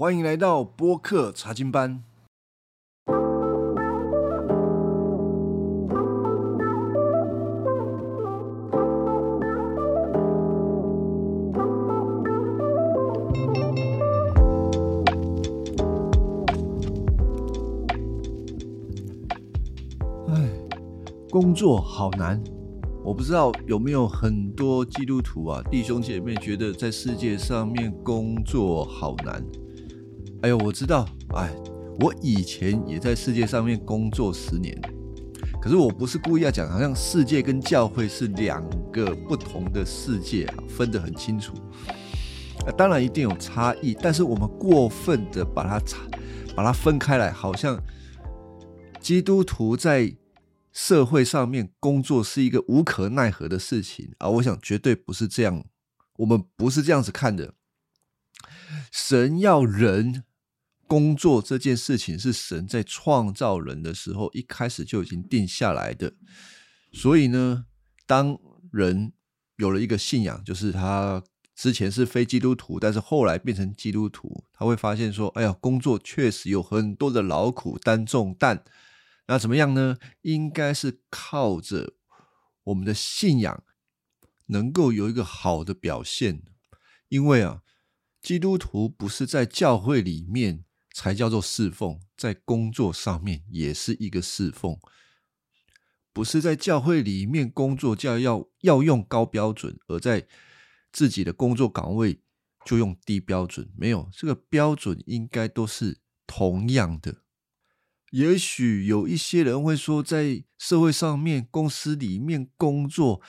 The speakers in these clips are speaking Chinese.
欢迎来到播客查经班。哎，工作好难。我不知道有没有很多基督徒啊，弟兄姐妹觉得在世界上面工作好难。哎呦，我知道，哎，我以前也在世界上面工作十年，可是我不是故意要讲，好像世界跟教会是两个不同的世界，分得很清楚。当然一定有差异，但是我们过分的把它差，把它分开来，好像基督徒在。社会上面工作是一个无可奈何的事情啊！我想绝对不是这样，我们不是这样子看的。神要人工作这件事情，是神在创造人的时候一开始就已经定下来的。所以呢，当人有了一个信仰，就是他之前是非基督徒，但是后来变成基督徒，他会发现说：“哎呀，工作确实有很多的劳苦担重担。”那怎么样呢？应该是靠着我们的信仰，能够有一个好的表现。因为啊，基督徒不是在教会里面才叫做侍奉，在工作上面也是一个侍奉。不是在教会里面工作，就要要用高标准；而在自己的工作岗位就用低标准。没有这个标准，应该都是同样的。也许有一些人会说，在社会上面、公司里面工作，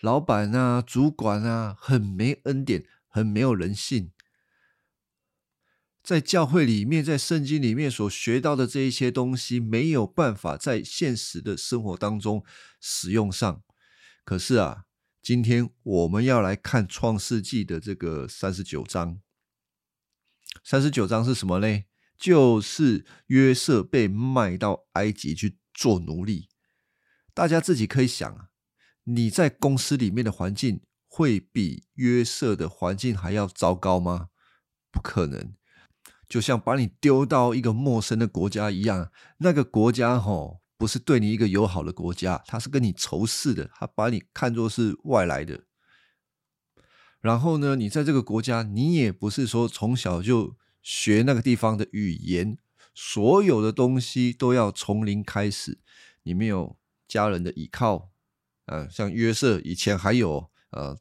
老板啊、主管啊，很没恩典，很没有人性。在教会里面，在圣经里面所学到的这一些东西，没有办法在现实的生活当中使用上。可是啊，今天我们要来看创世纪的这个三十九章。三十九章是什么呢？就是约瑟被卖到埃及去做奴隶，大家自己可以想啊，你在公司里面的环境会比约瑟的环境还要糟糕吗？不可能，就像把你丢到一个陌生的国家一样，那个国家吼不是对你一个友好的国家，他是跟你仇视的，他把你看作是外来的。然后呢，你在这个国家，你也不是说从小就。学那个地方的语言，所有的东西都要从零开始。你没有家人的依靠，嗯，像约瑟以前还有呃，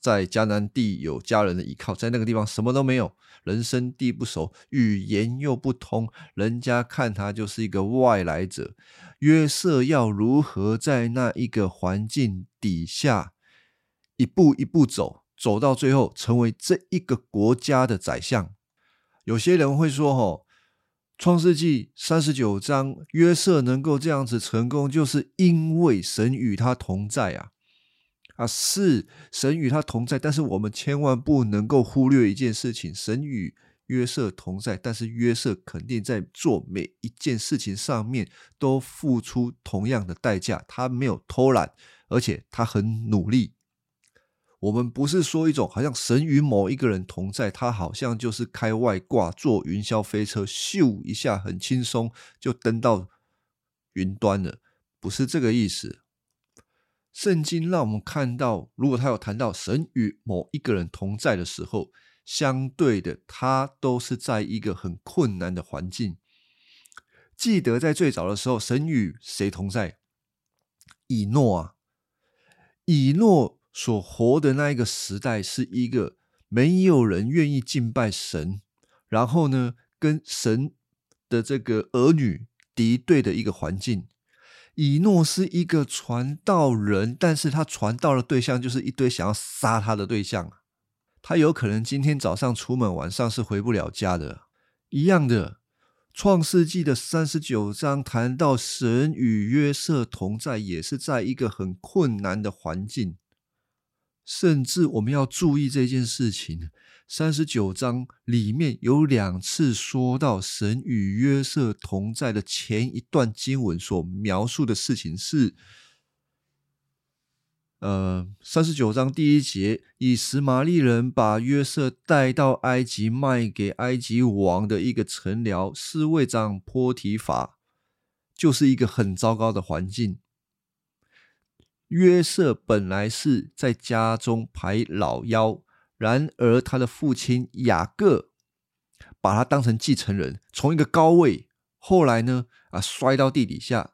在迦南地有家人的依靠，在那个地方什么都没有，人生地不熟，语言又不通，人家看他就是一个外来者。约瑟要如何在那一个环境底下一步一步走，走到最后成为这一个国家的宰相？有些人会说：“哈，创世纪三十九章，约瑟能够这样子成功，就是因为神与他同在啊！啊，是神与他同在，但是我们千万不能够忽略一件事情：神与约瑟同在，但是约瑟肯定在做每一件事情上面都付出同样的代价，他没有偷懒，而且他很努力。”我们不是说一种好像神与某一个人同在，他好像就是开外挂坐云霄飞车，咻一下很轻松就登到云端了，不是这个意思。圣经让我们看到，如果他有谈到神与某一个人同在的时候，相对的他都是在一个很困难的环境。记得在最早的时候，神与谁同在？以诺啊，以诺。所活的那一个时代是一个没有人愿意敬拜神，然后呢，跟神的这个儿女敌对的一个环境。以诺是一个传道人，但是他传道的对象就是一堆想要杀他的对象。他有可能今天早上出门，晚上是回不了家的。一样的，创世纪的三十九章谈到神与约瑟同在，也是在一个很困难的环境。甚至我们要注意这件事情。三十九章里面有两次说到神与约瑟同在的前一段经文所描述的事情是呃，三十九章第一节，以实玛利人把约瑟带到埃及，卖给埃及王的一个臣僚侍卫长波提法，就是一个很糟糕的环境。约瑟本来是在家中排老幺，然而他的父亲雅各把他当成继承人，从一个高位，后来呢，啊，摔到地底下，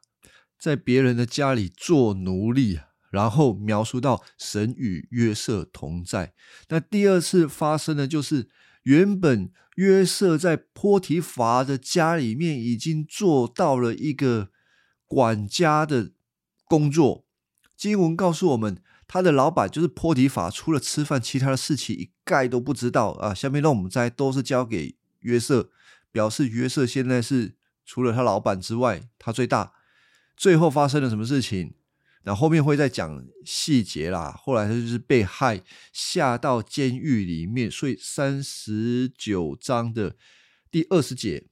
在别人的家里做奴隶。然后描述到神与约瑟同在。那第二次发生的，就是原本约瑟在波提乏的家里面已经做到了一个管家的工作。经文告诉我们，他的老板就是波提法，除了吃饭，其他的事情一概都不知道啊。下面让我们猜，都是交给约瑟，表示约瑟现在是除了他老板之外，他最大。最后发生了什么事情？那后面会再讲细节啦。后来他就是被害，下到监狱里面，所以三十九章的第二十节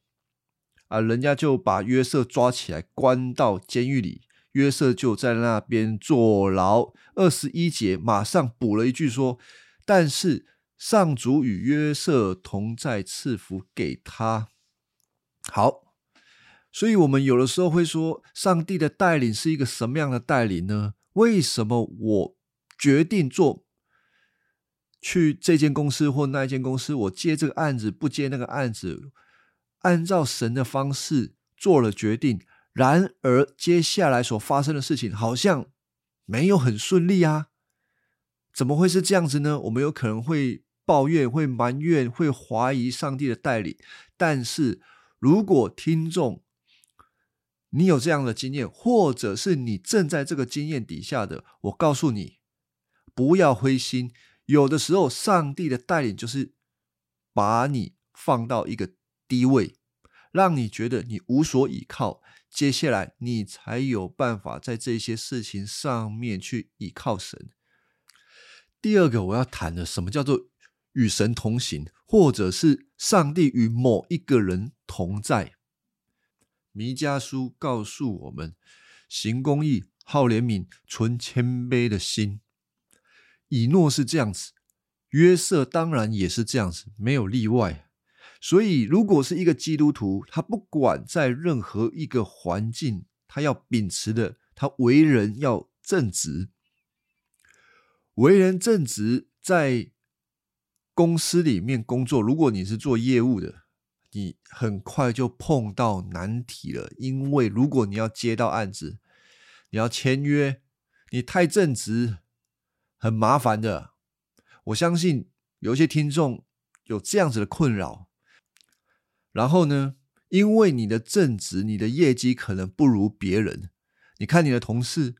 啊，人家就把约瑟抓起来关到监狱里，约瑟就在那边坐牢。二十一节马上补了一句说：“但是上主与约瑟同在，赐福给他。”好。所以，我们有的时候会说，上帝的带领是一个什么样的带领呢？为什么我决定做去这间公司或那一间公司？我接这个案子，不接那个案子，按照神的方式做了决定。然而，接下来所发生的事情好像没有很顺利啊？怎么会是这样子呢？我们有可能会抱怨、会埋怨、会怀疑上帝的带领。但是如果听众，你有这样的经验，或者是你正在这个经验底下的，我告诉你，不要灰心。有的时候，上帝的带领就是把你放到一个低位，让你觉得你无所依靠。接下来，你才有办法在这些事情上面去依靠神。第二个，我要谈的，什么叫做与神同行，或者是上帝与某一个人同在。弥迦书告诉我们：行公义、好怜悯、存谦卑的心。以诺是这样子，约瑟当然也是这样子，没有例外。所以，如果是一个基督徒，他不管在任何一个环境，他要秉持的，他为人要正直。为人正直，在公司里面工作，如果你是做业务的。你很快就碰到难题了，因为如果你要接到案子，你要签约，你太正直，很麻烦的。我相信有一些听众有这样子的困扰。然后呢，因为你的正直，你的业绩可能不如别人。你看你的同事，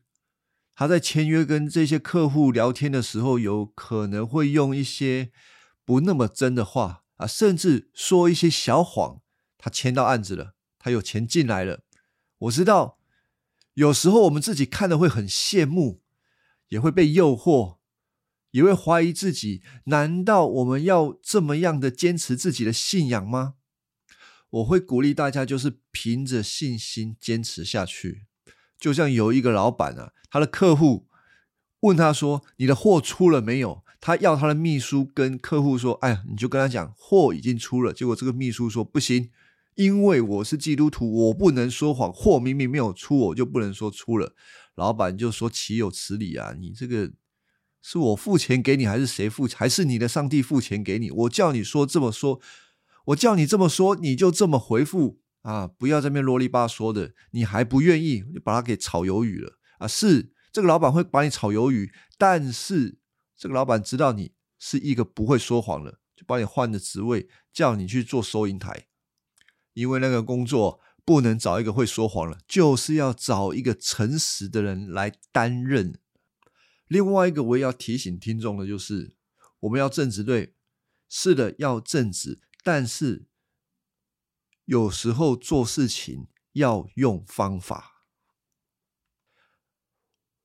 他在签约跟这些客户聊天的时候，有可能会用一些不那么真的话。啊，甚至说一些小谎，他签到案子了，他有钱进来了。我知道，有时候我们自己看的会很羡慕，也会被诱惑，也会怀疑自己。难道我们要这么样的坚持自己的信仰吗？我会鼓励大家，就是凭着信心坚持下去。就像有一个老板啊，他的客户问他说：“你的货出了没有？”他要他的秘书跟客户说：“哎呀，你就跟他讲，货已经出了。”结果这个秘书说：“不行，因为我是基督徒，我不能说谎。货明明没有出，我就不能说出了。”老板就说：“岂有此理啊！你这个是我付钱给你，还是谁付？还是你的上帝付钱给你？我叫你说这么说，我叫你这么说，你就这么回复啊！不要在那边啰里吧嗦的，你还不愿意，就把他给炒鱿鱼了啊！是这个老板会把你炒鱿鱼，但是。”这个老板知道你是一个不会说谎的，就把你换的职位，叫你去做收银台，因为那个工作不能找一个会说谎了，就是要找一个诚实的人来担任。另外一个我也要提醒听众的，就是我们要正直，对，是的，要正直，但是有时候做事情要用方法。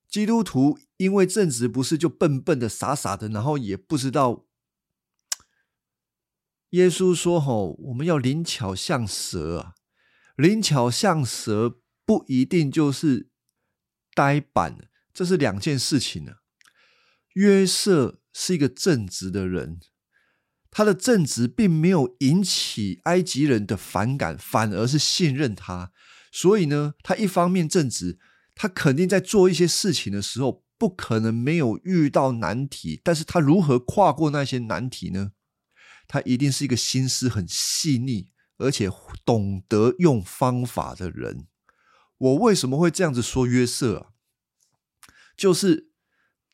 基督徒因为正直，不是就笨笨的、傻傻的，然后也不知道。耶稣说：“吼，我们要灵巧像蛇啊！灵巧像蛇不一定就是呆板，这是两件事情呢。约瑟是一个正直的人，他的正直并没有引起埃及人的反感，反而是信任他。所以呢，他一方面正直，他肯定在做一些事情的时候，不可能没有遇到难题。但是他如何跨过那些难题呢？他一定是一个心思很细腻，而且懂得用方法的人。我为什么会这样子说约瑟啊？就是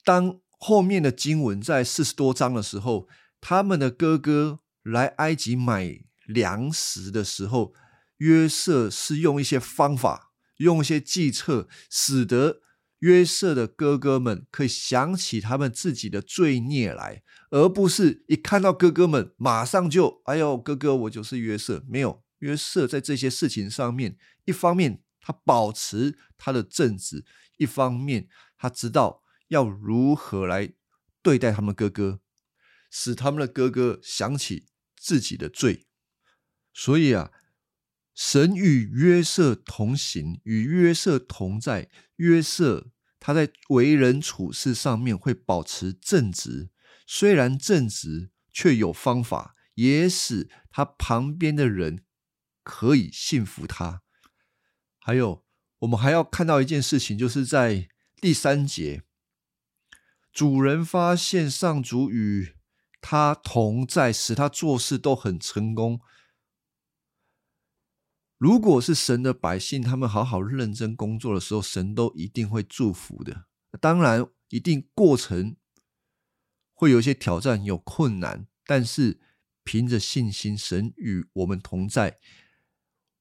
当后面的经文在四十多章的时候，他们的哥哥来埃及买粮食的时候，约瑟是用一些方法，用一些计策，使得约瑟的哥哥们可以想起他们自己的罪孽来，而不是一看到哥哥们马上就哎呦哥哥，我就是约瑟。没有约瑟在这些事情上面，一方面。他保持他的正直，一方面他知道要如何来对待他们哥哥，使他们的哥哥想起自己的罪。所以啊，神与约瑟同行，与约瑟同在。约瑟他在为人处事上面会保持正直，虽然正直，却有方法，也使他旁边的人可以信服他。还有，我们还要看到一件事情，就是在第三节，主人发现上主与他同在，使他做事都很成功。如果是神的百姓，他们好好认真工作的时候，神都一定会祝福的。当然，一定过程会有一些挑战，有困难，但是凭着信心，神与我们同在。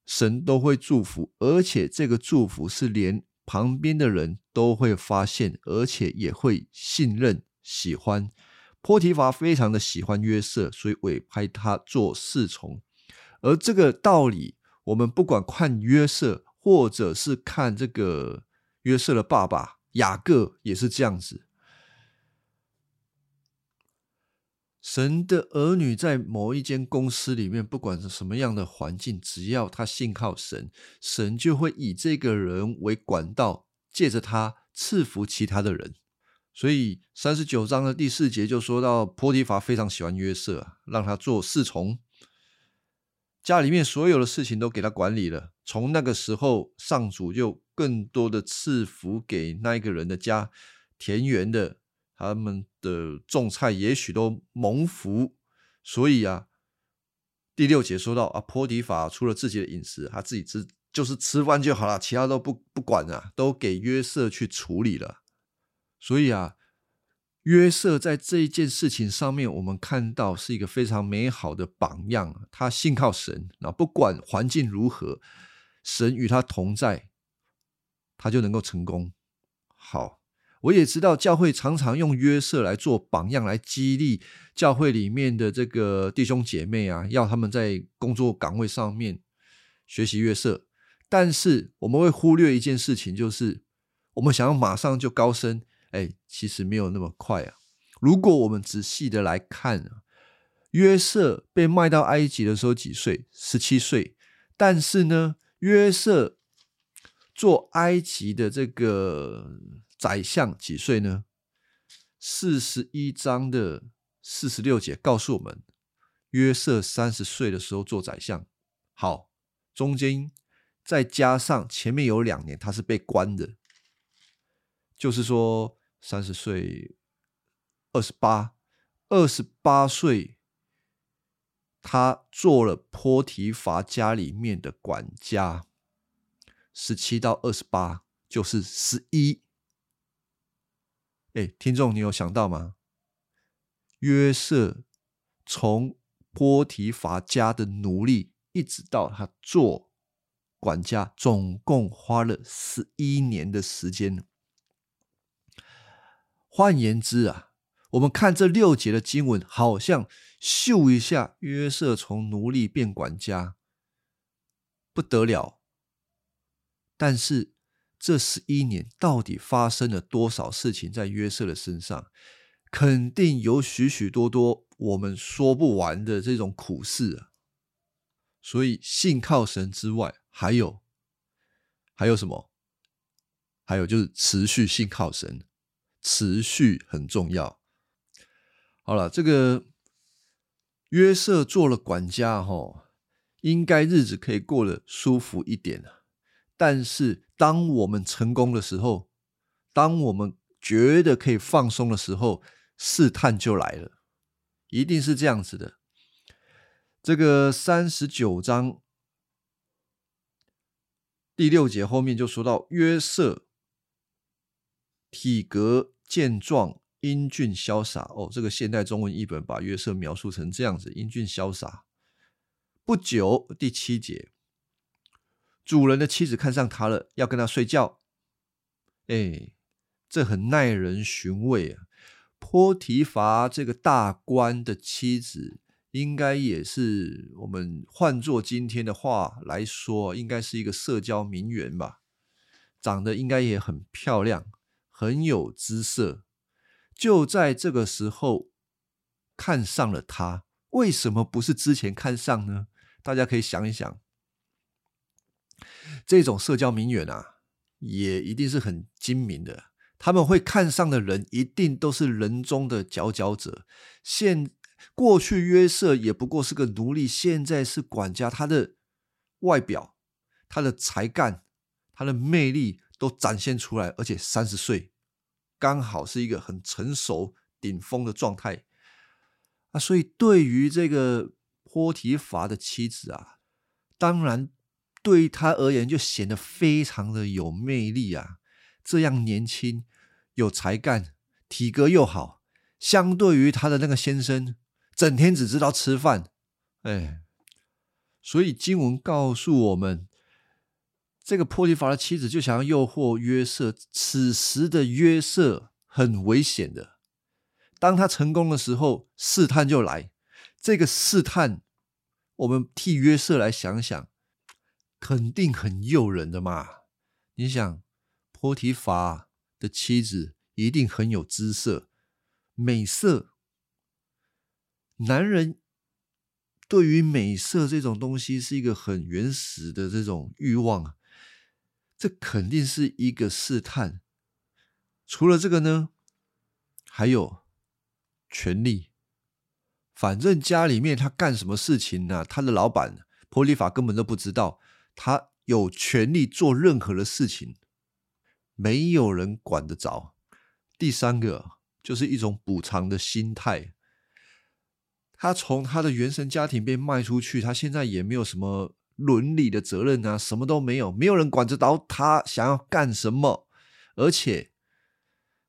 神都会祝福，而且这个祝福是连旁边的人都会发现，而且也会信任、喜欢。波提乏非常的喜欢约瑟，所以委派他做侍从。而这个道理，我们不管看约瑟，或者是看这个约瑟的爸爸雅各，也是这样子。神的儿女在某一间公司里面，不管是什么样的环境，只要他信靠神，神就会以这个人为管道，借着他赐福其他的人。所以三十九章的第四节就说到，波提法非常喜欢约瑟，让他做侍从，家里面所有的事情都给他管理了。从那个时候，上主就更多的赐福给那一个人的家，田园的。他们的种菜也许都蒙福，所以啊，第六节说到啊，波提法除了自己的饮食，他自己吃就是吃饭就好了，其他都不不管啊，都给约瑟去处理了。所以啊，约瑟在这一件事情上面，我们看到是一个非常美好的榜样。他信靠神，那不管环境如何，神与他同在，他就能够成功。好。我也知道教会常常用约瑟来做榜样，来激励教会里面的这个弟兄姐妹啊，要他们在工作岗位上面学习约瑟。但是我们会忽略一件事情，就是我们想要马上就高升，哎，其实没有那么快啊。如果我们仔细的来看啊，约瑟被卖到埃及的时候几岁？十七岁。但是呢，约瑟做埃及的这个。宰相几岁呢？四十一章的四十六节告诉我们，约瑟三十岁的时候做宰相。好，中间再加上前面有两年他是被关的，就是说三十岁二十八，二十八岁他做了坡提伐家里面的管家，十七到二十八就是十一。哎，听众，你有想到吗？约瑟从波提乏家的奴隶，一直到他做管家，总共花了十一年的时间。换言之啊，我们看这六节的经文，好像秀一下，约瑟从奴隶变管家，不得了。但是。这十一年到底发生了多少事情在约瑟的身上？肯定有许许多多我们说不完的这种苦事啊！所以信靠神之外，还有还有什么？还有就是持续信靠神，持续很重要。好了，这个约瑟做了管家，哈，应该日子可以过得舒服一点但是，当我们成功的时候，当我们觉得可以放松的时候，试探就来了，一定是这样子的。这个三十九章第六节后面就说到约瑟体格健壮、英俊潇洒。哦，这个现代中文译本把约瑟描述成这样子：英俊潇洒。不久，第七节。主人的妻子看上他了，要跟他睡觉。哎，这很耐人寻味啊！坡提伐这个大官的妻子，应该也是我们换作今天的话来说，应该是一个社交名媛吧？长得应该也很漂亮，很有姿色。就在这个时候看上了他，为什么不是之前看上呢？大家可以想一想。这种社交名媛啊，也一定是很精明的。他们会看上的人，一定都是人中的佼佼者。现过去约瑟也不过是个奴隶，现在是管家。他的外表、他的才干、他的魅力都展现出来，而且三十岁，刚好是一个很成熟、顶峰的状态啊。所以，对于这个波提乏的妻子啊，当然。对于他而言，就显得非常的有魅力啊！这样年轻、有才干、体格又好，相对于他的那个先生，整天只知道吃饭，哎，所以经文告诉我们，这个波提法的妻子就想要诱惑约瑟。此时的约瑟很危险的，当他成功的时候，试探就来。这个试探，我们替约瑟来想想。肯定很诱人的嘛！你想，波提法的妻子一定很有姿色、美色。男人对于美色这种东西是一个很原始的这种欲望啊，这肯定是一个试探。除了这个呢，还有权力。反正家里面他干什么事情呢？他的老板波提法根本都不知道。他有权利做任何的事情，没有人管得着。第三个就是一种补偿的心态。他从他的原生家庭被卖出去，他现在也没有什么伦理的责任啊，什么都没有，没有人管得着他想要干什么。而且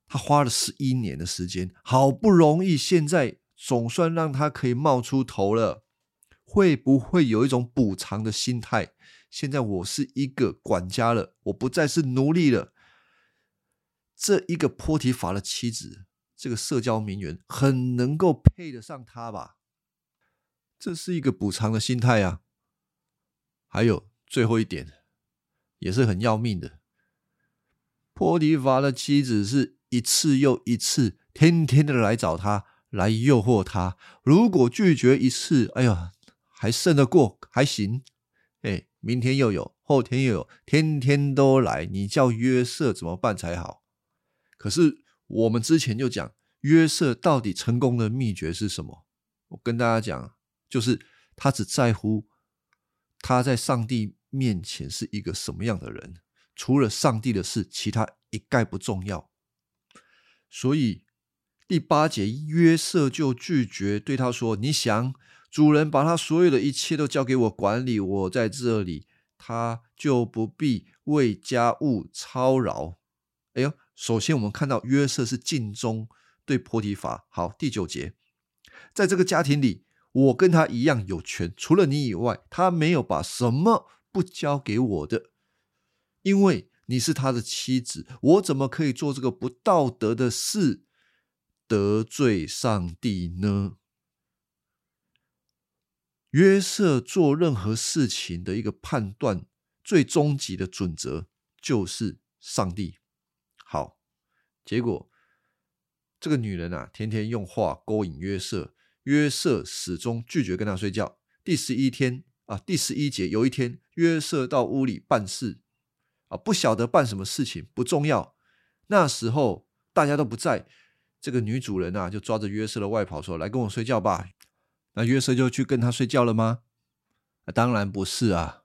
他花了十一年的时间，好不容易现在总算让他可以冒出头了，会不会有一种补偿的心态？现在我是一个管家了，我不再是奴隶了。这一个波提法的妻子，这个社交名媛，很能够配得上他吧？这是一个补偿的心态啊。还有最后一点，也是很要命的。波提法的妻子是一次又一次，天天的来找他，来诱惑他。如果拒绝一次，哎呀，还胜得过，还行。哎。明天又有，后天又有，天天都来，你叫约瑟怎么办才好？可是我们之前就讲，约瑟到底成功的秘诀是什么？我跟大家讲，就是他只在乎他在上帝面前是一个什么样的人，除了上帝的事，其他一概不重要。所以第八节，约瑟就拒绝对他说：“你想？”主人把他所有的一切都交给我管理，我在这里，他就不必为家务操劳。哎呦，首先我们看到约瑟是尽忠对波提法。好，第九节，在这个家庭里，我跟他一样有权，除了你以外，他没有把什么不交给我的，因为你是他的妻子，我怎么可以做这个不道德的事，得罪上帝呢？约瑟做任何事情的一个判断，最终极的准则就是上帝。好，结果这个女人啊，天天用话勾引约瑟，约瑟始终拒绝跟他睡觉。第十一天啊，第十一节，有一天约瑟到屋里办事啊，不晓得办什么事情，不重要。那时候大家都不在，这个女主人啊就抓着约瑟的外袍说：“来跟我睡觉吧。”那约瑟就去跟他睡觉了吗？当然不是啊。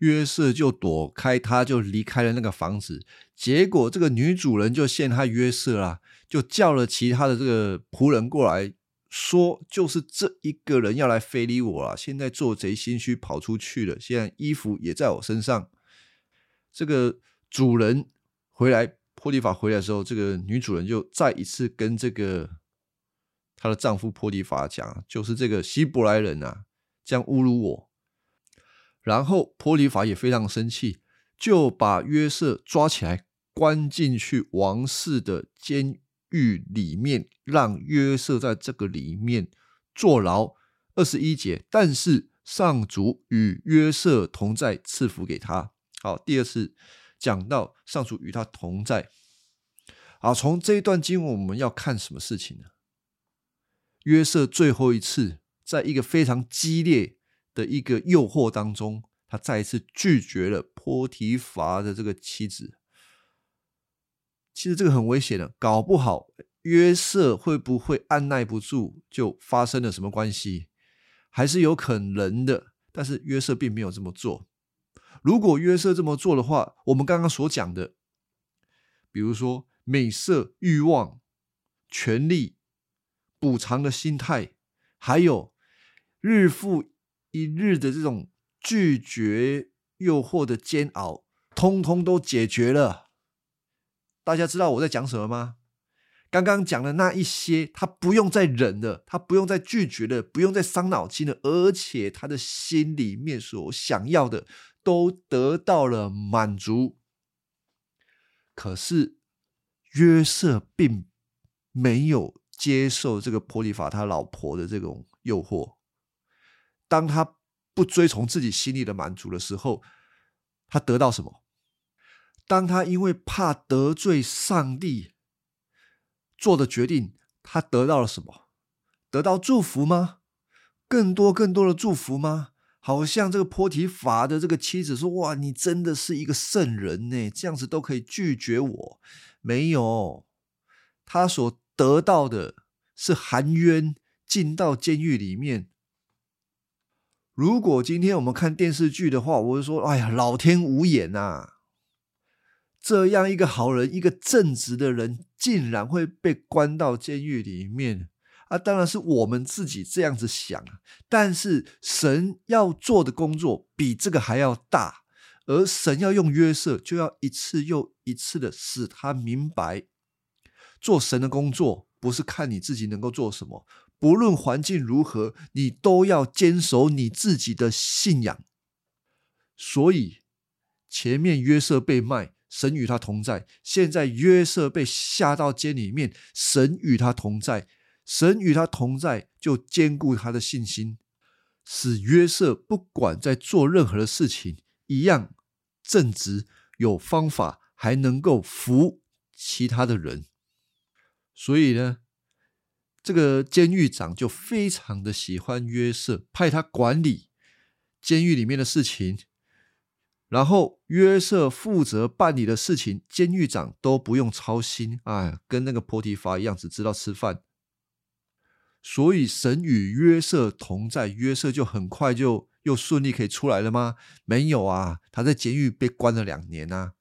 约瑟就躲开，他就离开了那个房子。结果这个女主人就陷害约瑟啦，就叫了其他的这个仆人过来说：“就是这一个人要来非礼我了。现在做贼心虚跑出去了，现在衣服也在我身上。”这个主人回来，波提法回来的时候，这个女主人就再一次跟这个。她的丈夫波提法讲，就是这个希伯来人啊，这样侮辱我。然后波提法也非常生气，就把约瑟抓起来，关进去王室的监狱狱里面，让约瑟在这个里面坐牢。二十一节，但是上主与约瑟同在，赐福给他。好，第二次讲到上主与他同在。好，从这一段经文，我们要看什么事情呢？约瑟最后一次，在一个非常激烈的一个诱惑当中，他再一次拒绝了波提乏的这个妻子。其实这个很危险的，搞不好约瑟会不会按耐不住，就发生了什么关系，还是有可能的。但是约瑟并没有这么做。如果约瑟这么做的话，我们刚刚所讲的，比如说美色、欲望、权力。补偿的心态，还有日复一日的这种拒绝诱惑的煎熬，通通都解决了。大家知道我在讲什么吗？刚刚讲的那一些，他不用再忍了，他不用再拒绝了，不用再伤脑筋了，而且他的心里面所想要的都得到了满足。可是约瑟并没有。接受这个波利法他老婆的这种诱惑，当他不追从自己心里的满足的时候，他得到什么？当他因为怕得罪上帝做的决定，他得到了什么？得到祝福吗？更多更多的祝福吗？好像这个波提法的这个妻子说：“哇，你真的是一个圣人呢，这样子都可以拒绝我。”没有，他所。得到的是含冤，进到监狱里面。如果今天我们看电视剧的话，我会说：“哎呀，老天无眼呐！这样一个好人，一个正直的人，竟然会被关到监狱里面啊！”当然是我们自己这样子想啊。但是神要做的工作比这个还要大，而神要用约瑟，就要一次又一次的使他明白。做神的工作，不是看你自己能够做什么，不论环境如何，你都要坚守你自己的信仰。所以，前面约瑟被卖，神与他同在；现在约瑟被下到监里面，神与他同在。神与他同在，就兼顾他的信心，使约瑟不管在做任何的事情，一样正直、有方法，还能够服其他的人。所以呢，这个监狱长就非常的喜欢约瑟，派他管理监狱里面的事情，然后约瑟负责办理的事情，监狱长都不用操心。哎，跟那个波提法一样，只知道吃饭。所以神与约瑟同在，约瑟就很快就又顺利可以出来了吗？没有啊，他在监狱被关了两年啊。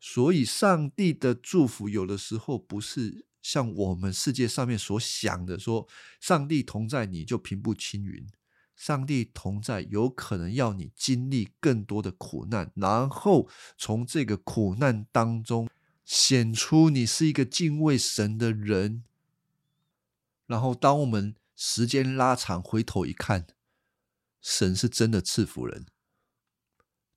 所以上帝的祝福有的时候不是。像我们世界上面所想的，说上帝同在，你就平步青云。上帝同在，有可能要你经历更多的苦难，然后从这个苦难当中显出你是一个敬畏神的人。然后，当我们时间拉长，回头一看，神是真的赐福人。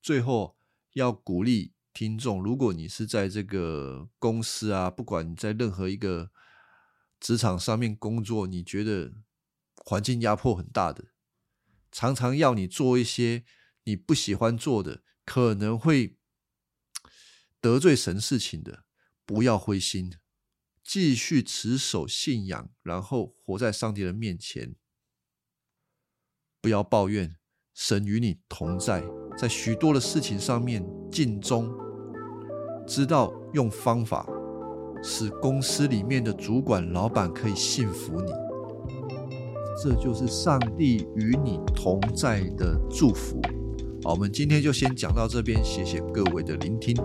最后要鼓励。听众，如果你是在这个公司啊，不管你在任何一个职场上面工作，你觉得环境压迫很大的，常常要你做一些你不喜欢做的，可能会得罪神事情的，不要灰心，继续持守信仰，然后活在上帝的面前，不要抱怨，神与你同在，在许多的事情上面尽忠。知道用方法使公司里面的主管、老板可以信服你。这就是上帝与你同在的祝福。好，我们今天就先讲到这边，谢谢各位的聆听。